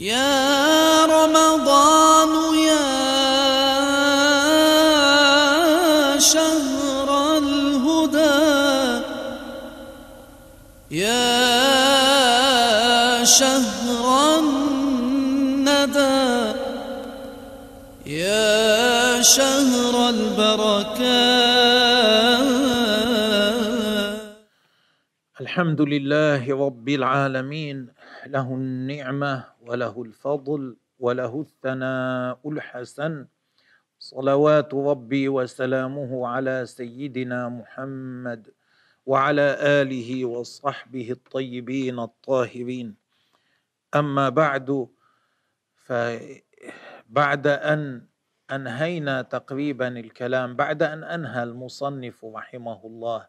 يا رمضان يا شهر الهدى يا شهر الندى يا شهر البركات. الحمد لله رب العالمين له النعمة وله الفضل وله الثناء الحسن. صلوات ربي وسلامه على سيدنا محمد وعلى آله وصحبه الطيبين الطاهرين. أما بعد فبعد أن أنهينا تقريبا الكلام بعد أن أنهى المصنف رحمه الله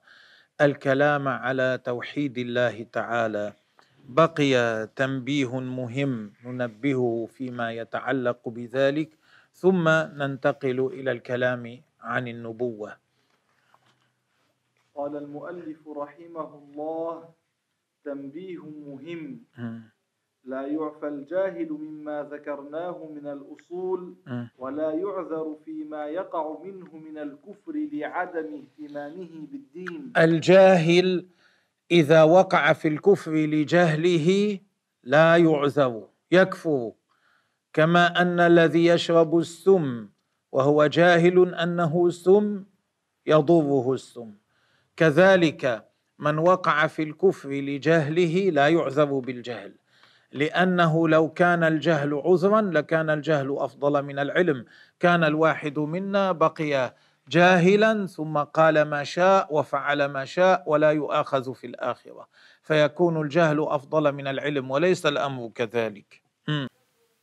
الكلام على توحيد الله تعالى بقي تنبيه مهم ننبهه فيما يتعلق بذلك ثم ننتقل إلى الكلام عن النبوة. قال المؤلف رحمه الله تنبيه مهم. لا يعفى الجاهل مما ذكرناه من الأصول ولا يعذر فيما يقع منه من الكفر لعدم اهتمامه بالدين. الجاهل إذا وقع في الكفر لجهله لا يعذر يكفر كما أن الذي يشرب السم وهو جاهل أنه سم يضره السم. كذلك من وقع في الكفر لجهله لا يعذر بالجهل لأنه لو كان الجهل عذرا لكان الجهل أفضل من العلم. كان الواحد منا بقي جاهلا ثم قال ما شاء وفعل ما شاء ولا يؤاخذ في الآخرة. فيكون الجهل أفضل من العلم وليس الأمر كذلك.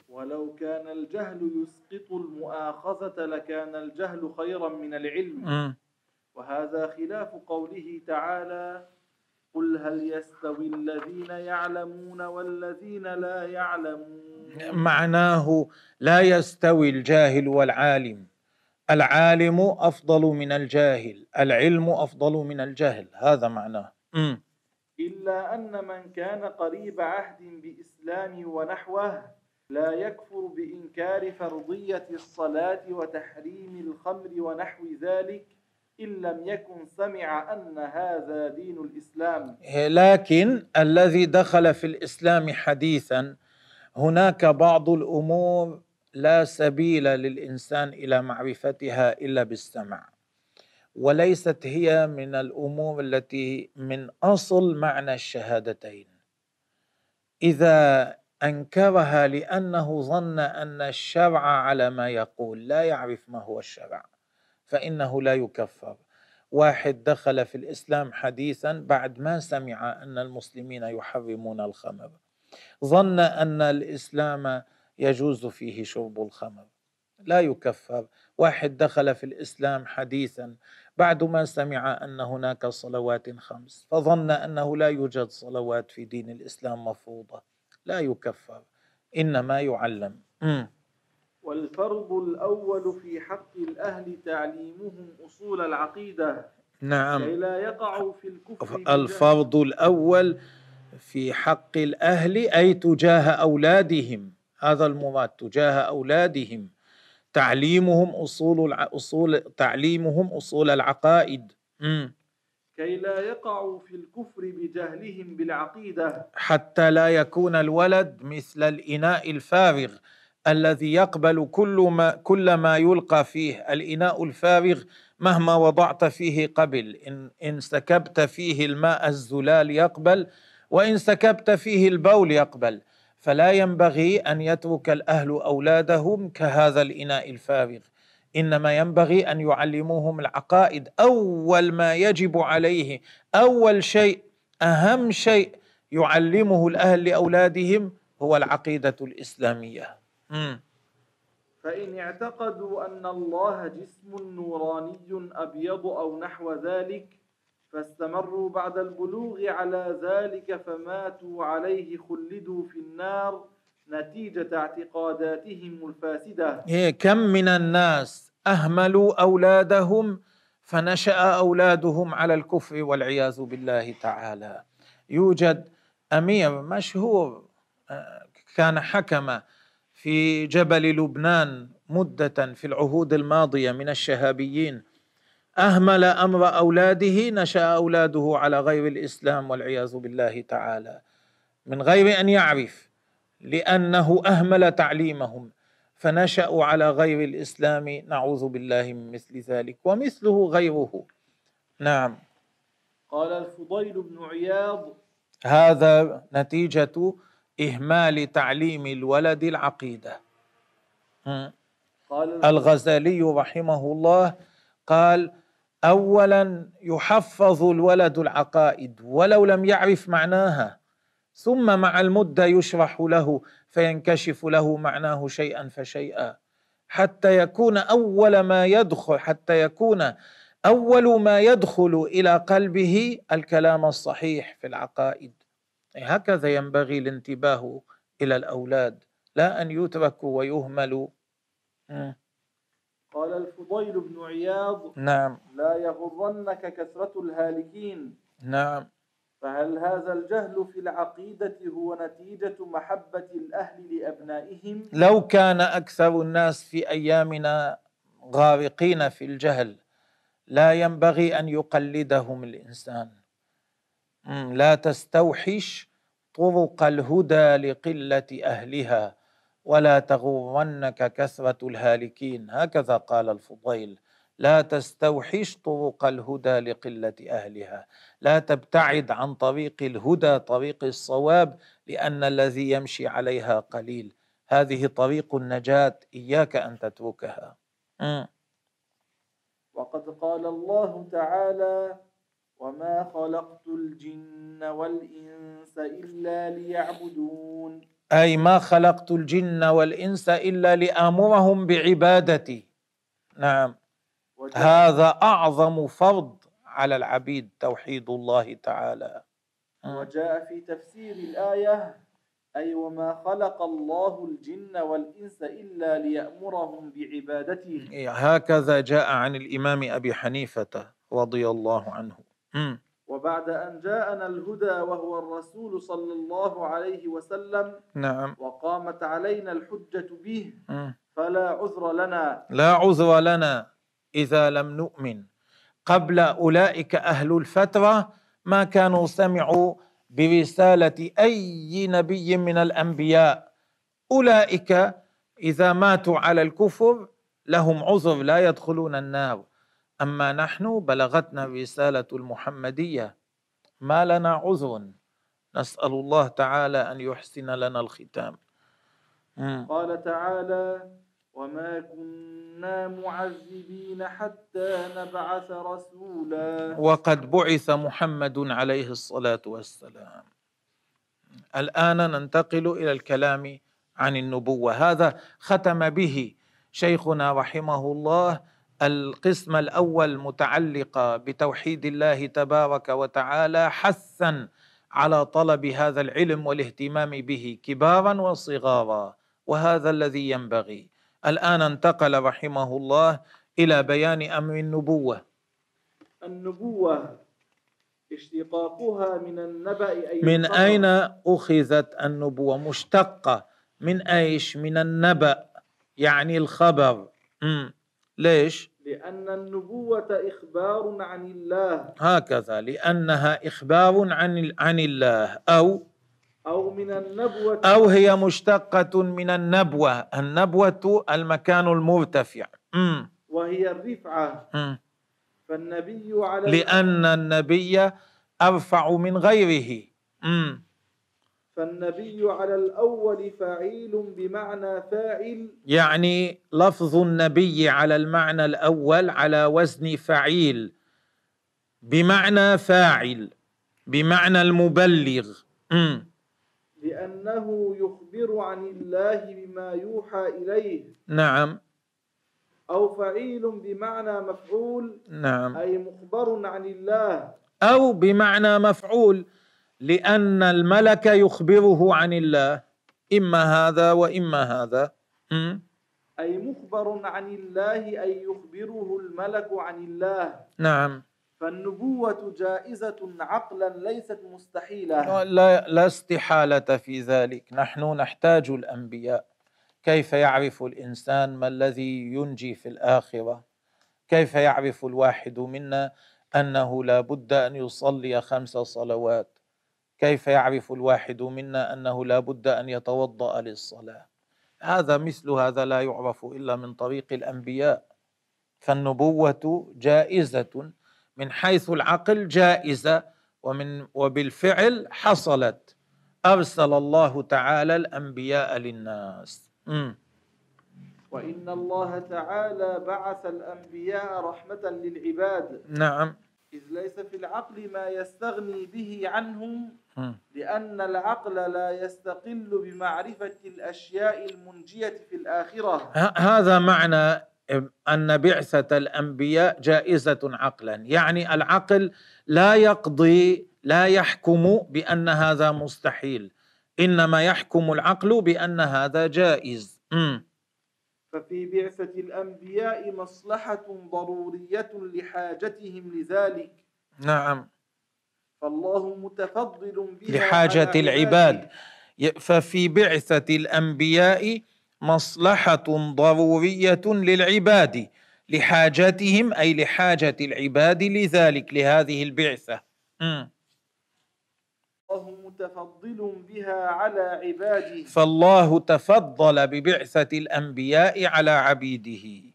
ولو كان الجهل يسقط المؤاخذة لكان الجهل خيرا من العلم. وهذا خلاف قوله تعالى قل هل يستوي الذين يعلمون والذين لا يعلمون? معناه لا يستوي الجاهل والعالم. العالم أفضل من الجاهل العلم أفضل من الجهل هذا معناه م. إلا أن من كان قريب عهد بإسلام ونحوه لا يكفر بإنكار فرضية الصلاة وتحريم الخمر ونحو ذلك إن لم يكن سمع أن هذا دين الإسلام لكن الذي دخل في الإسلام حديثا هناك بعض الأمور لا سبيل للإنسان إلى معرفتها إلا بالسمع. وليست هي من الأمور التي من أصل معنى الشهادتين. إذا أنكرها لأنه ظن أن الشرع على ما يقول لا يعرف ما هو الشرع فإنه لا يكفر. واحد دخل في الإسلام حديثا بعد ما سمع أن المسلمين يحرمون الخمر. ظن أن الإسلام يجوز فيه شرب الخمر لا يكفر. واحد دخل في الإسلام حديثا بعد ما سمع أن هناك صلوات خمس فظن أنه لا يوجد صلوات في دين الإسلام مفروضة لا يكفر إنما يعلم. م. والفرض الأول في حق الأهل تعليمهم أصول العقيدة نعم. كي لا يقعوا في الكفر الفرض الأول في حق الأهل أي تجاه أولادهم. هذا المراد تجاه أولادهم. تعليمهم أصول أصول تعليمهم أصول العقائد. م. كي لا يقعوا في الكفر بجهلهم بالعقيدة. حتى لا يكون الولد مثل الإناء الفارغ الذي يقبل كل ما كل ما يلقى فيه. الإناء الفارغ مهما وضعت فيه قبل. إن, إن سكبت فيه الماء الزلال يقبل وإن سكبت فيه البول يقبل. فلا ينبغي أن يترك الأهل أولادهم كهذا الإناء الفارغ. إنما ينبغي أن يعلموهم العقائد. أول ما يجب عليه أول شيء أهم شيء يعلمه الأهل لأولادهم هو العقيدة الإسلامية. م. فإن اعتقدوا أن الله جسم نوراني أبيض أو نحو ذلك فاستمروا بعد البلوغ على ذلك فماتوا عليه خلدوا في النار. نتيجة اعتقاداتهم الفاسدة. إيه كم من الناس أهملوا أولادهم فنشأ أولادهم على الكفر والعياذ بالله تعالى. يوجد أمير مشهور كان حكم في جبل لبنان مدة في العهود الماضية من الشهابيين. أهمل أمر أولاده نشأ أولاده على غير الإسلام والعياذ بالله تعالى. من غير أن يعرف لأنه أهمل تعليمهم فنشأوا على غير الإسلام نعوذ بالله من مثل ذلك ومثله غيره. نعم. قال الفضيل بن عياض هذا نتيجة إهمال تعليم الولد العقيدة. قال الغزالي رحمه الله قال أولا يحفظ الولد العقائد ولو لم يعرف معناها. ثم مع المدة يشرح له فينكشف له معناه شيئا فشيئا. حتى يكون أول ما يدخل حتى يكون أول ما يدخل إلى قلبه الكلام الصحيح في العقائد. هكذا ينبغي الانتباه إلى الأولاد لا أن يتركوا ويهملوا. قال الفضيل بن عياض نعم. لا يغرنك كثرة الهالكين. نعم. فهل هذا الجهل في العقيدة هو نتيجة محبة الأهل لأبنائهم؟ لو كان أكثر الناس في أيامنا غارقين في الجهل لا ينبغي أن يقلدهم الإنسان. لا تستوحش طرق الهدى لقلة أهلها. ولا تغرنك كثرة الهالكين. هكذا قال الفضيل. لا تستوحش طرق الهدى لقلة أهلها. لا تبتعد عن طريق الهدى طريق الصواب لأن الذي يمشي عليها قليل. هذه طريق النجاة إياك أن تتركها. وقد قال الله تعالى وما خلقت الجن والإنس إلا ليعبدون. أي ما خلقت الجن والإنس إلا لآمرهم بعبادتي. نعم. هذا أعظم فرض على العبيد توحيد الله تعالى. وجاء في تفسير الآية أي وما خلق الله الجن والإنس إلا ليأمرهم بعبادته. إيه، هكذا جاء عن الإمام أبي حنيفة رضي الله عنه. وبعد أن جاءنا الهدى وهو الرسول صلى الله عليه وسلم نعم. وقامت علينا الحجة به فلا عذر لنا. لا عذر لنا إذا لم نؤمن. قبل أولئك أهل الفترة ما كانوا سمعوا برسالة أي نبي من الأنبياء. أولئك إذا ماتوا على الكفر لهم عذر لا يدخلون النار. أما نحن بلغتنا الرسالة المحمدية ما لنا عذر نسأل الله تعالى أن يحسن لنا الختام قال تعالى وما كنا معذبين حتى نبعث رسولا. وقد بعث محمد عليه الصلاة والسلام. الآن ننتقل إلى الكلام عن النبوة. هذا ختم به شيخنا رحمه الله القسم الأول متعلقة بتوحيد الله تبارك وتعالى حثا على طلب هذا العلم والاهتمام به كبارا وصغارا وهذا الذي ينبغي. الآن انتقل رحمه الله إلى بيان أمر النبوة. النبوة اشتقاقها من النبأ أي من أين أخذت النبوة؟ مشتقة. من أيش؟ من النبأ يعني الخبر. ليش؟ لأن النبوة إخبار عن الله. هكذا لأنها إخبار عن عن الله. أو أو من النبوة. أو هي مشتقة من النبوة. النبوة المكان المرتفع. م. وهي الرفعة. م. فالنبي على لأن النبي أرفع من غيره. م. فالنبي على الأول فعيل بمعنى فاعل. يعني لفظ النبي على المعنى الأول على وزن فعيل بمعنى فاعل بمعنى المبلغ. م. لأنه يخبر عن الله بما يوحى إليه. نعم. أو فعيل بمعنى مفعول. نعم. أي مخبر عن الله. أو بمعنى مفعول. لأن الملك يخبره عن الله. إما هذا وإما هذا. أي مخبر عن الله أي يخبره الملك عن الله. نعم. فالنبوة جائزة عقلا ليست مستحيلة. لا, لا استحالة في ذلك. نحن نحتاج الأنبياء. كيف يعرف الإنسان ما الذي ينجي في الآخرة؟ كيف يعرف الواحد منا أنه لا بد أن يصلي خمس صلوات؟ كيف يعرف الواحد منا أنه لا بد أن يتوضأ للصلاة؟ هذا مثل هذا لا يعرف إلا من طريق الأنبياء. فالنبوة جائزة من حيث العقل جائزة ومن وبالفعل حصلت. أرسل الله تعالى الأنبياء للناس. م. وإن الله تعالى بعث الأنبياء رحمة للعباد. نعم. إذ ليس في العقل ما يستغني به عنهم. لأن العقل لا يستقل بمعرفة الأشياء المنجية في الآخرة. هذا معنى أن بعثة الأنبياء جائزة عقلا. يعني العقل لا يقضي لا يحكم بأن هذا مستحيل. إنما يحكم العقل بأن هذا جائز. م. ففي بعثة الأنبياء مصلحة ضرورية لحاجتهم لذلك. نعم. فالله متفضل بها لحاجة العباد. ففي بعثة الأنبياء مصلحة ضرورية للعباد لحاجتهم أي لحاجة العباد لذلك لهذه البعثة. م. الله متفضل بها على عباده. فالله تفضل ببعثة الأنبياء على عبيده.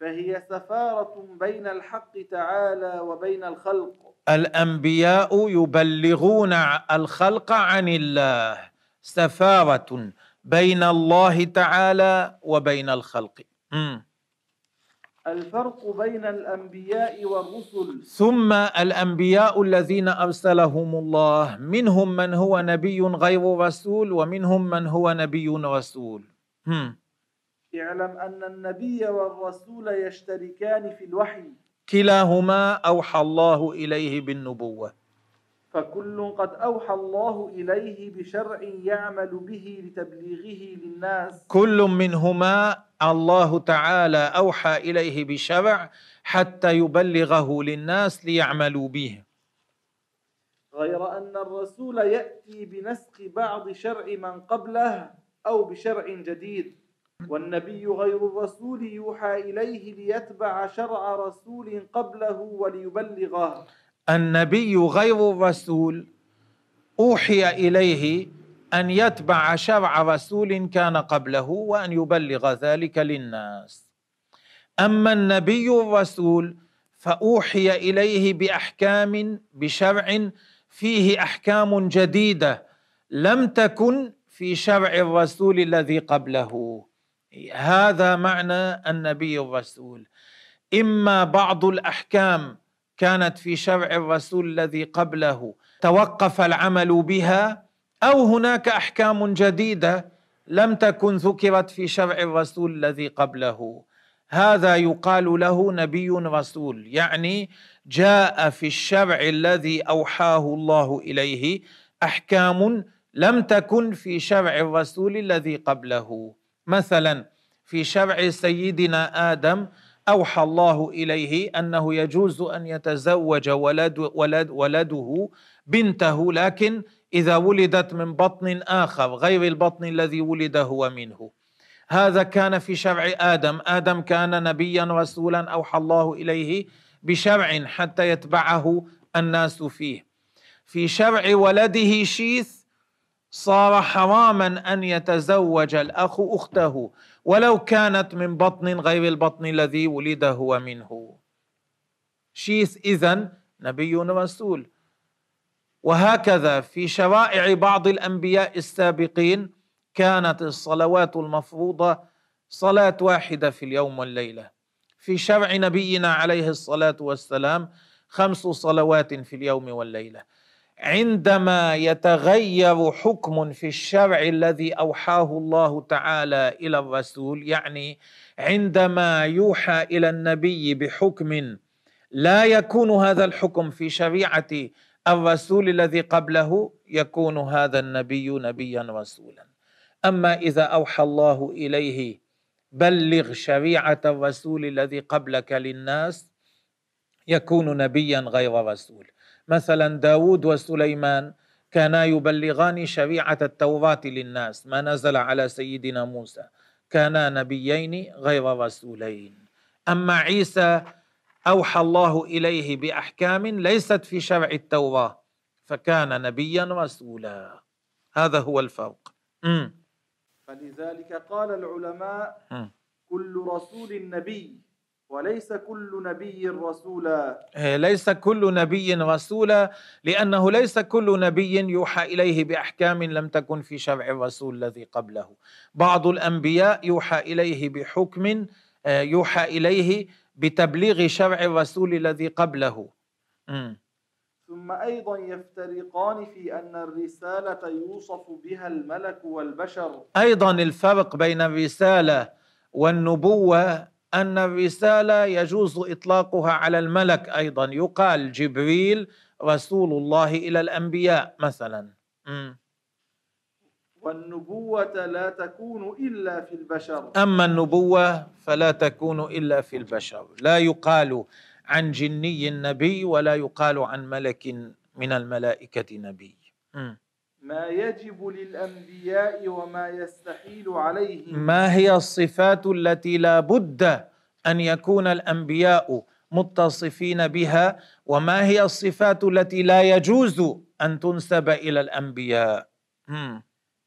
فهي سفارة بين الحق تعالى وبين الخلق. الأنبياء يبلغون الخلق عن الله سفارة بين الله تعالى وبين الخلق م. الفرق بين الأنبياء والرسل ثم الأنبياء الذين أرسلهم الله منهم من هو نبي غير رسول ومنهم من هو نبي رسول. اعلم أن النبي والرسول يشتركان في الوحي كلاهما أوحى الله إليه بالنبوة. فكل قد أوحى الله إليه بشرع يعمل به لتبليغه للناس. كل منهما الله تعالى أوحى إليه بشرع حتى يبلغه للناس ليعملوا به. غير أن الرسول يأتي بنسخ بعض شرع من قبله أو بشرع جديد. والنبي غير الرسول يوحى إليه ليتبع شرع رسول قبله وليبلغه. النبي غير الرسول أوحي إليه أن يتبع شرع رسول كان قبله وأن يبلغ ذلك للناس. أما النبي الرسول فأوحي إليه بأحكام بشرع فيه أحكام جديدة لم تكن في شرع الرسول الذي قبله. هذا معنى النبي الرسول. إما بعض الأحكام كانت في شرع الرسول الذي قبله توقف العمل بها أو هناك أحكام جديدة لم تكن ذكرت في شرع الرسول الذي قبله. هذا يقال له نبي رسول يعني جاء في الشرع الذي أوحاه الله إليه أحكام لم تكن في شرع الرسول الذي قبله. مثلا في شرع سيدنا آدم أوحى الله إليه أنه يجوز أن يتزوج ولد ولد ولده بنته لكن إذا ولدت من بطن آخر غير البطن الذي ولد هو منه. هذا كان في شرع آدم. آدم كان نبيا رسولا أوحى الله إليه بشرع حتى يتبعه الناس فيه. في شرع ولده شيث صار حراما أن يتزوج الأخ أخته ولو كانت من بطن غير البطن الذي ولد هو منه. شيث إذن نبي رسول وهكذا في شرائع بعض الأنبياء السابقين كانت الصلوات المفروضة صلاة واحدة في اليوم والليلة. في شرع نبينا عليه الصلاة والسلام خمس صلوات في اليوم والليلة. عندما يتغير حكم في الشرع الذي أوحاه الله تعالى إلى الرسول يعني عندما يوحى إلى النبي بحكم لا يكون هذا الحكم في شريعة الرسول الذي قبله يكون هذا النبي نبيا رسولا. أما إذا أوحى الله إليه بلغ شريعة الرسول الذي قبلك للناس يكون نبيا غير رسول. مثلا داود وسليمان كانا يبلغان شريعة التوراة للناس ما نزل على سيدنا موسى كانا نبيين غير رسولين أما عيسى أوحى الله إليه بأحكام ليست في شرع التوراة فكان نبيا رسولا هذا هو الفرق م. فلذلك قال العلماء م. كل رسول نبي وليس كل نبي رسولا. إيه، ليس كل نبي رسولا لأنه ليس كل نبي يوحى إليه بأحكام لم تكن في شرع الرسول الذي قبله. بعض الأنبياء يوحى إليه بحكم آه، يوحى إليه بتبليغ شرع الرسول الذي قبله. م. ثم أيضا يفترقان في أن الرسالة يوصف بها الملك والبشر. أيضا الفرق بين الرسالة والنبوة أن الرسالة يجوز إطلاقها على الملك أيضا. يقال جبريل رسول الله إلى الأنبياء مثلا. م. والنبوة لا تكون إلا في البشر. أما النبوة فلا تكون إلا في البشر. لا يقال عن جني نبي ولا يقال عن ملك من الملائكة نبي. م. ما يجب للأنبياء وما يستحيل عليهم. ما هي الصفات التي لا بد أن يكون الأنبياء متصفين بها؟ وما هي الصفات التي لا يجوز أن تنسب إلى الأنبياء؟ مم.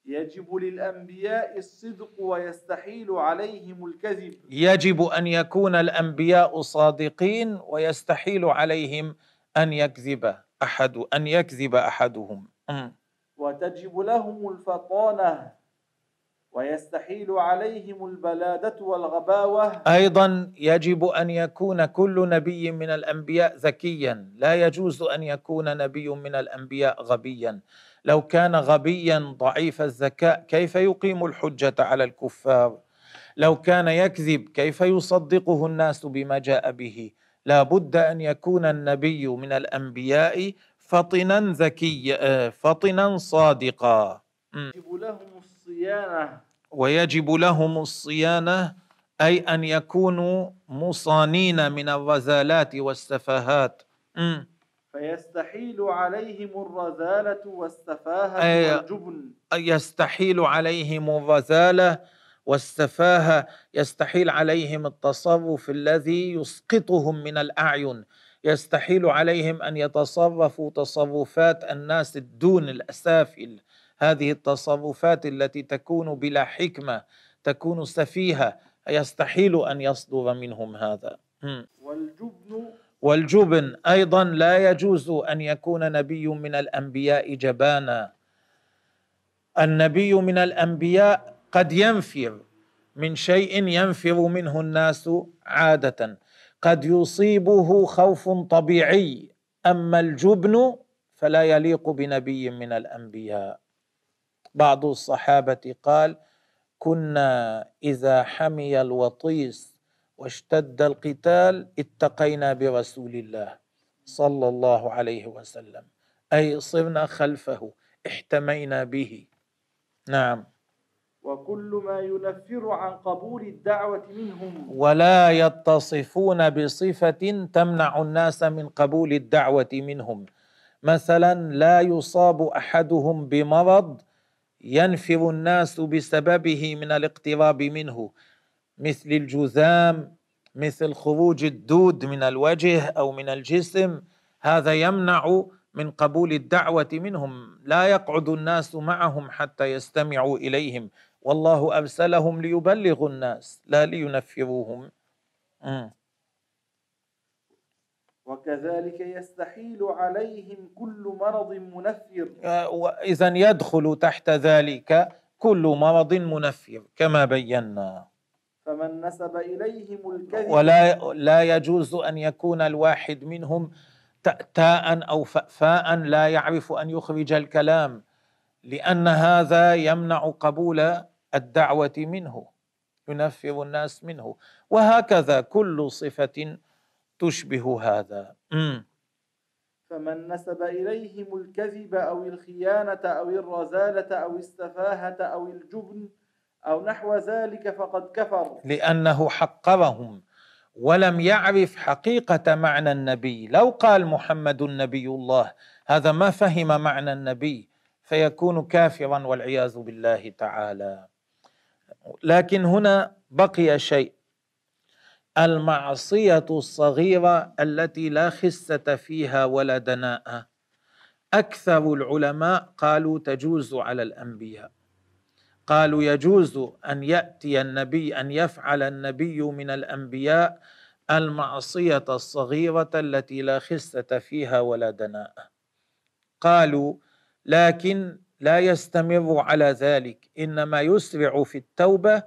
يجب للأنبياء الصدق ويستحيل عليهم الكذب. يجب أن يكون الأنبياء صادقين ويستحيل عليهم أن يكذب احد أن يكذب أحدهم. مم. وتجب لهم الفطانة ويستحيل عليهم البلادة والغباوة. أيضا يجب أن يكون كل نبي من الأنبياء ذكيا. لا يجوز أن يكون نبي من الأنبياء غبيا. لو كان غبيا ضعيف الذكاء كيف يقيم الحجة على الكفار؟ لو كان يكذب كيف يصدقه الناس بما جاء به؟ لا بد أن يكون النبي من الأنبياء فطنا ذكيا فطنا صادقا. يجب لهم الصيانة. ويجب لهم الصيانة أي أن يكونوا مصانين من الرذالات والسفاهات. م. فيستحيل عليهم الرذالة والسفاهة أي- والجبن. يستحيل عليهم الرذالة والسفاهة يستحيل عليهم التصرف الذي يسقطهم من الأعين. يستحيل عليهم أن يتصرفوا تصرفات الناس الدون الاسافل هذه التصرفات التي تكون بلا حكمة تكون سفيهة. يستحيل أن يصدر منهم هذا. والجبن والجبن أيضا لا يجوز أن يكون نبي من الأنبياء جبانا. النبي من الأنبياء قد ينفر. من شيء ينفر منه الناس عادة. قد يصيبه خوف طبيعي. أما الجبن فلا يليق بنبي من الأنبياء. بعض الصحابة قال كنا إذا حمي الوطيس واشتد القتال اتقينا برسول الله صلى الله عليه وسلم. أي صرنا خلفه احتمينا به. نعم. وكل ما ينفر عن قبول الدعوة منهم. ولا يتصفون بصفة تمنع الناس من قبول الدعوة منهم. مثلا لا يصاب أحدهم بمرض ينفر الناس بسببه من الاقتراب منه مثل الجذام مثل خروج الدود من الوجه أو من الجسم. هذا يمنع من قبول الدعوة منهم. لا يقعد الناس معهم حتى يستمعوا إليهم. والله أرسلهم ليبلغوا الناس لا لينفروهم مم. وكذلك يستحيل عليهم كل مرض منفر. اذا يدخل تحت ذلك كل مرض منفر كما بينا. فمن نسب إليهم الكذب ولا لا يجوز أن يكون الواحد منهم تاء أو فاء لا يعرف أن يخرج الكلام. لأن هذا يمنع قبول الدعوة منه ينفر الناس منه. وهكذا كل صفة تشبه هذا. فمن نسب إليهم الكذب أو الخيانة أو الرذالة أو السفاهة أو الجبن أو نحو ذلك فقد كفر. لأنه حقرهم ولم يعرف حقيقة معنى النبي. لو قال محمد نبي الله هذا ما فهم معنى النبي. فيكون كافرا والعياذ بالله تعالى. لكن هنا بقي شيء. المعصية الصغيرة التي لا خسه فيها ولا دناءه أكثر العلماء قالوا تجوز على الأنبياء. قالوا يجوز أن يأتي النبي أن يفعل النبي من الأنبياء المعصية الصغيرة التي لا خسه فيها ولا دناء. قالوا لكن لا يستمر على ذلك. إنما يسرع في التوبة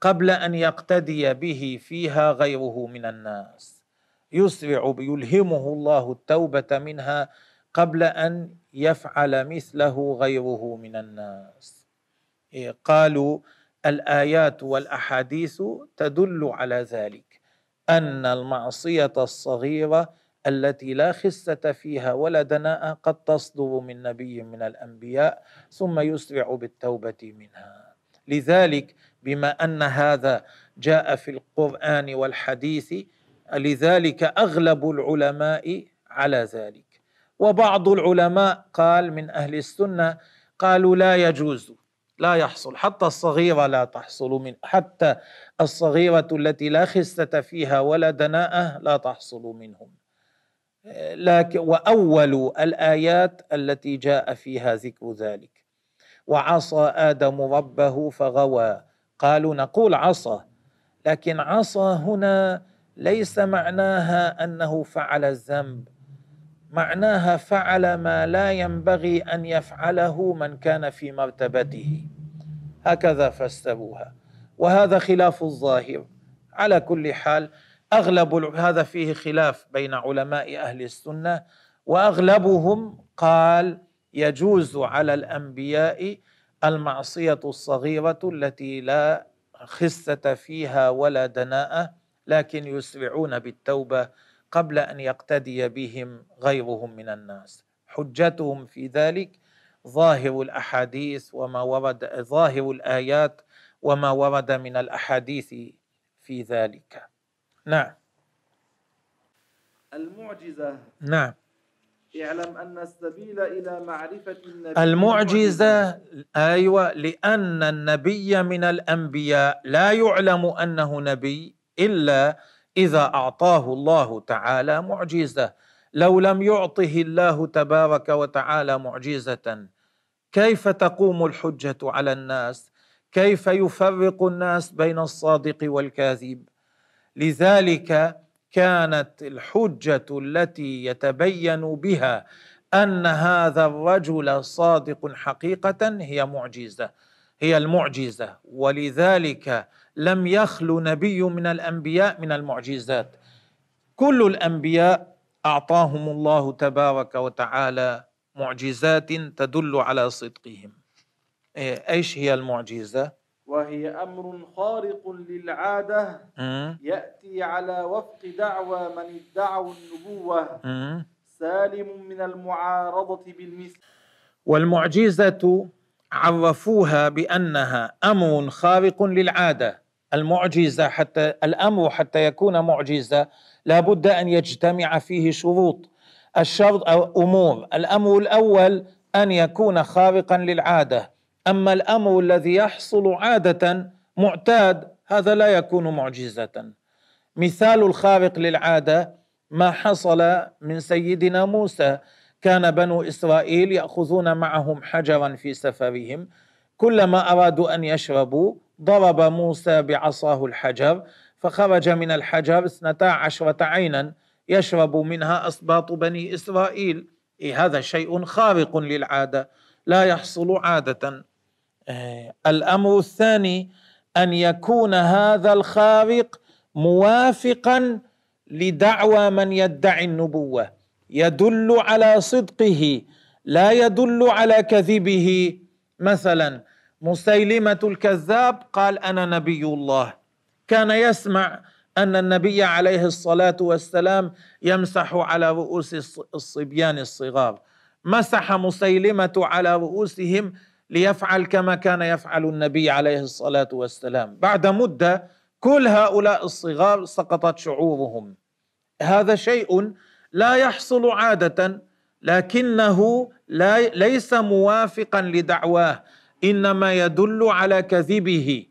قبل أن يقتدي به فيها غيره من الناس. يسرع يلهمه الله التوبة منها قبل أن يفعل مثله غيره من الناس. إيه، قالوا الآيات والأحاديث تدل على ذلك. أن المعصية الصغيرة التي لا خسة فيها ولا دناء قد تصدر من نبي من الأنبياء ثم يسرع بالتوبة منها. لذلك بما أن هذا جاء في القرآن والحديث لذلك أغلب العلماء على ذلك. وبعض العلماء قال من أهل السنة قالوا لا يجوز لا يحصل حتى الصغيرة لا تحصل من حتى الصغيرة التي لا خسة فيها ولا دناءه لا تحصل منهم. لكن وأول الآيات التي جاء فيها ذكر ذلك. وعصى آدم ربه فغوى. قالوا نقول عصى لكن عصى هنا ليس معناها أنه فعل الذنب. معناها فعل ما لا ينبغي أن يفعله من كان في مرتبته. هكذا فسروها وهذا خلاف الظاهر. على كل حال أغلب هذا فيه خلاف بين علماء أهل السنة وأغلبهم قال يجوز على الأنبياء المعصية الصغيرة التي لا خسه فيها ولا دناءة لكن يسرعون بالتوبة قبل أن يقتدي بهم غيرهم من الناس. حجتهم في ذلك ظاهر الأحاديث وما ورد ظاهر الآيات وما ورد من الأحاديث في ذلك. نعم. المعجزة. نعم. اعلم أن السبيل إلى معرفة النبي المعجزة أيوة لأن النبي من الأنبياء. لا يعلم أنه نبي إلا إذا أعطاه الله تعالى معجزة. لو لم يعطه الله تبارك وتعالى معجزة كيف تقوم الحجة على الناس؟ كيف يفرق الناس بين الصادق والكاذب؟ لذلك كانت الحجة التي يتبين بها أن هذا الرجل صادق حقيقة هي معجزة هي المعجزة. ولذلك لم يخل نبي من الأنبياء من المعجزات. كل الأنبياء أعطاهم الله تبارك وتعالى معجزات تدل على صدقهم. إيه، إيش هي المعجزة؟ وهي أمر خارق للعادة. يأتي على وفق دعوى من ادعوا النبوة. سالم من المعارضة بالمثل. والمعجزة عرفوها بأنها أمر خارق للعادة. المعجزة حتى الأمر حتى يكون معجزة لابد أن يجتمع فيه شروط. الشرط أو أمور. الأمر الأول أن يكون خارقا للعادة. أما الأمر الذي يحصل عادة معتاد هذا لا يكون معجزة. مثال الخارق للعادة ما حصل من سيدنا موسى. كان بنو إسرائيل يأخذون معهم حجرا في سفرهم. كلما أرادوا أن يشربوا ضرب موسى بعصاه الحجر فخرج من الحجر اثنتا عشرة عينا. يشرب منها أسباط بني إسرائيل. إيه هذا شيء خارق للعادة. لا يحصل عادة. آه، الأمر الثاني أن يكون هذا الخارق موافقا لدعوى من يدعي النبوة. يدل على صدقه لا يدل على كذبه. مثلا مسيلمة الكذاب قال أنا نبي الله. كان يسمع أن النبي عليه الصلاة والسلام يمسح على رؤوس الصبيان الصغار. مسح مسيلمة على رؤوسهم ليفعل كما كان يفعل النبي عليه الصلاة والسلام. بعد مدة كل هؤلاء الصغار سقطت شعورهم هذا شيء لا يحصل عادة لكنه لا ليس موافقا لدعواه. إنما يدل على كذبه.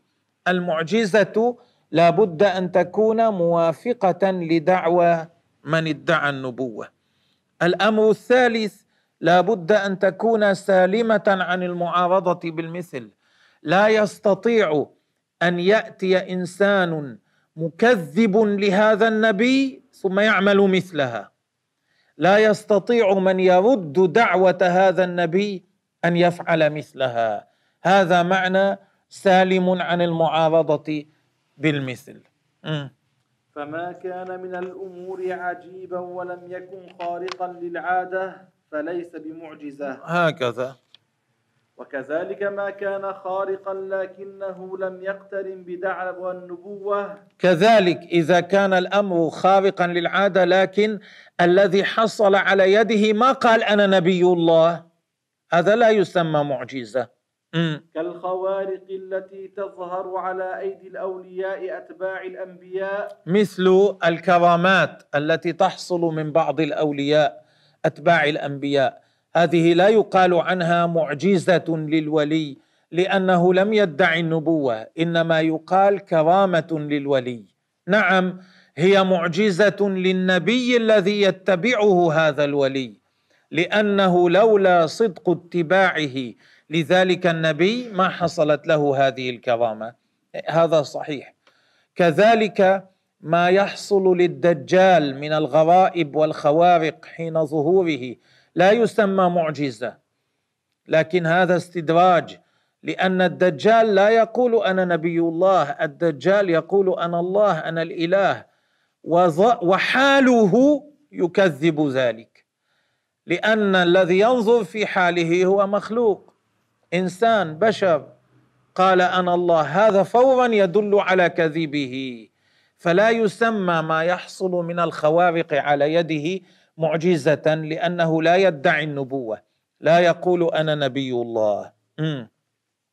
المعجزة لا بد أن تكون موافقة لدعوى من ادعى النبوة. الأمر الثالث لا بد أن تكون سالمة عن المعارضة بالمثل. لا يستطيع أن يأتي إنسان مكذب لهذا النبي ثم يعمل مثلها. لا يستطيع من يرد دعوة هذا النبي أن يفعل مثلها. هذا معنى سالم عن المعارضة بالمثل. فما كان من الأمور عجيبا ولم يكن خارقا للعادة. فليس بمعجزة. هكذا. وكذلك ما كان خارقا لكنه لم يقترن بدعوى النبوة كذلك إذا كان الأمر خارقا للعادة لكن الذي حصل على يده ما قال أنا نبي الله. هذا لا يسمى معجزة. كالخوارق التي تظهر على أيدي الأولياء أتباع الأنبياء. مثل الكرامات التي تحصل من بعض الأولياء. أتباع الأنبياء. هذه لا يقال عنها معجزة للولي لأنه لم يدعي النبوة إنما يقال كرامة للولي. نعم هي معجزة للنبي الذي يتبعه هذا الولي لأنه لولا صدق اتباعه. لذلك النبي ما حصلت له هذه الكرامة. هذا صحيح. كذلك ما يحصل للدجال من الغرائب والخوارق حين ظهوره. لا يسمى معجزة. لكن هذا استدراج لأن الدجال لا يقول أنا نبي الله. الدجال يقول أنا الله أنا الإله. وحاله يكذب ذلك. لأن الذي ينظر في حاله هو مخلوق. إنسان بشر. قال أنا الله. هذا فورا يدل على كذبه. فلا يسمى ما يحصل من الخوارق على يده معجزة لأنه لا يدعي النبوة. لا يقول أنا نبي الله. م.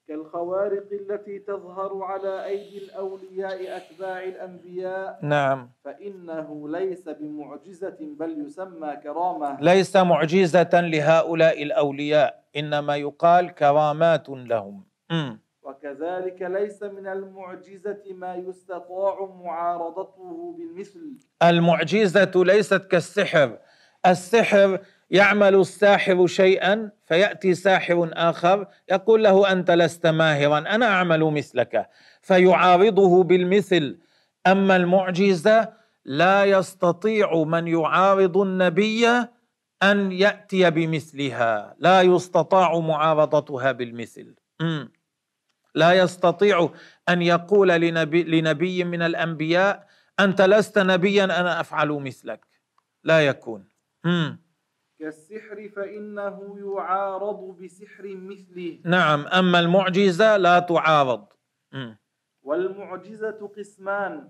كالخوارق التي تظهر على أيدي الأولياء أتباع الأنبياء. نعم. فإنه ليس بمعجزة بل يسمى كرامة. ليس معجزة لهؤلاء الأولياء إنما يقال كرامات لهم. م. وكذلك ليس من المعجزة ما يستطاع معارضته بالمثل. المعجزة ليست كالسحر. السحر يعمل الساحر شيئا فيأتي ساحر آخر يقول له أنت لست ماهرا أنا أعمل مثلك. فيعارضه بالمثل. أما المعجزة لا يستطيع من يعارض النبي أن يأتي بمثلها. لا يستطاع معارضتها بالمثل. لا يستطيع أن يقول لنبي, لنبي من الأنبياء أنت لست نبيا أنا أفعل مثلك. لا يكون. مم. كالسحر فإنه يعارض بسحر مثله. نعم. أما المعجزة لا تعارض. مم. والمعجزة قسمان.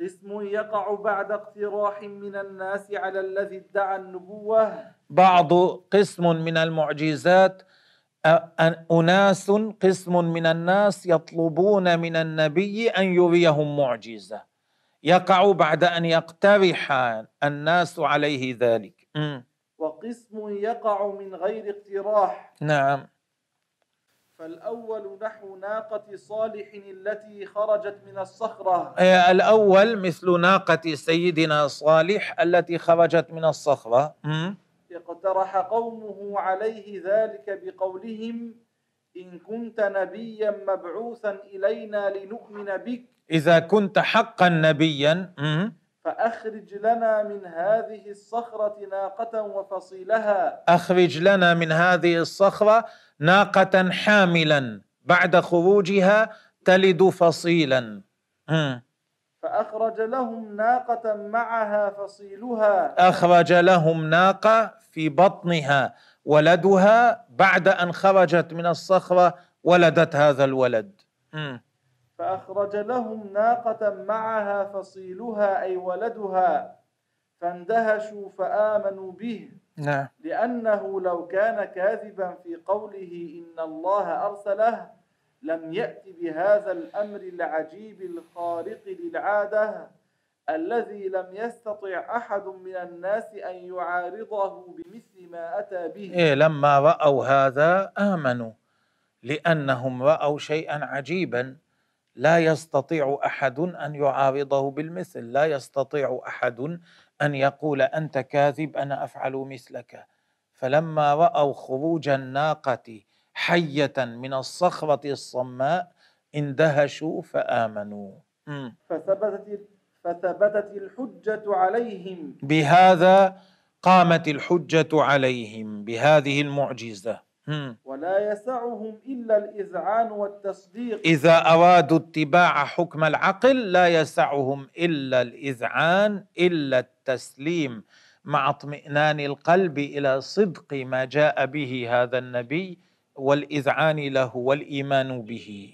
قسم يقع بعد اقتراح من الناس على الذي ادعى النبوة. بعض قسم من المعجزات أناس قسم من الناس يطلبون من النبي أن يريهم معجزة. يقع بعد أن يقترح الناس عليه ذلك. وقسم يقع من غير اقتراح. نعم. فالأول نحو ناقة صالح التي خرجت من الصخرة. الأول مثل ناقة سيدنا صالح التي خرجت من الصخرة. اقترح قومه عليه ذلك بقولهم إن كنت نبيا مبعوثا إلينا لنؤمن بك. إذا كنت حقا نبيا فأخرج لنا من هذه الصخرة ناقة وفصيلها. أخرج لنا من هذه الصخرة ناقة حاملا بعد خروجها تلد فصيلا. فأخرج لهم ناقة معها فصيلها. أخرج لهم ناقة في بطنها ولدها بعد أن خرجت من الصخرة ولدت هذا الولد. م. فأخرج لهم ناقة معها فصيلها أي ولدها. فاندهشوا فآمنوا به. نعم. لأنه لو كان كاذبا في قوله إن الله أرسله لم يأت بهذا الأمر العجيب الخارق للعادة الذي لم يستطع أحد من الناس أن يعارضه بمثل ما أتى به. إيه لما رأوا هذا آمنوا لأنهم رأوا شيئا عجيبا. لا يستطيع أحد أن يعارضه بالمثل. لا يستطيع أحد أن يقول أنت كاذب أنا أفعل مثلك. فلما رأوا خروج الناقة حية من الصخرة الصماء اندهشوا فآمنوا. فثبتت فثبتت الحجة عليهم. بهذا قامت الحجة عليهم بهذه المعجزة. ولا يسعهم إلا الإذعان والتصديق. إذا أرادوا اتباع حكم العقل لا يسعهم إلا الإذعان إلا التسليم مع اطمئنان القلب إلى صدق ما جاء به هذا النبي والإذعان له والإيمان به.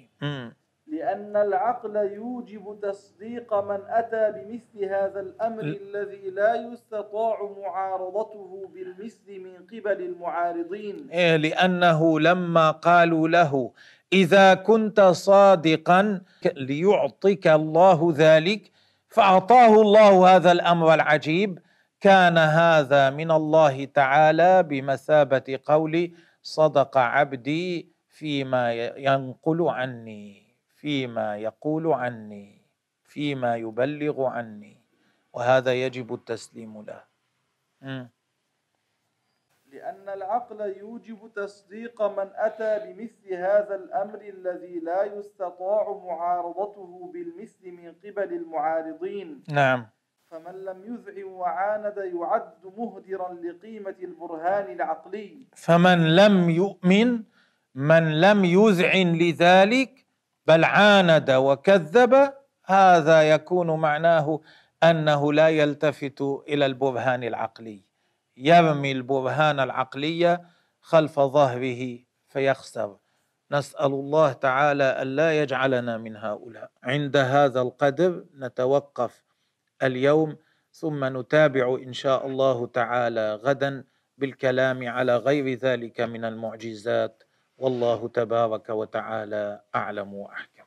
لأن العقل يوجب تصديق من أتى بمثل هذا الأمر ل... الذي لا يستطاع معارضته بالمثل من قبل المعارضين. إيه لأنه لما قالوا له إذا كنت صادقا ليعطيك الله ذلك فأعطاه الله هذا الأمر العجيب. كان هذا من الله تعالى بمثابة قول صدق عبدي فيما ينقل عني فيما يقول عني فيما يبلغ عني وهذا يجب التسليم له. لأن العقل يوجب تصديق من أتى بمثل هذا الأمر الذي لا يستطاع معارضته بالمثل من قبل المعارضين. نعم. فمن لم يذعن وعاند يعد مهدرا لقيمة البرهان العقلي. فمن لم يؤمن من لم يذعن لذلك بل عاند وكذب هذا يكون معناه أنه لا يلتفت إلى البرهان العقلي. يرمي البرهان العقلي خلف ظهره فيخسر. نسأل الله تعالى الا يجعلنا من هؤلاء. عند هذا القدر نتوقف. اليوم ثم نتابع إن شاء الله تعالى غدا بالكلام على غير ذلك من المعجزات. والله تبارك وتعالى أعلم وأحكم.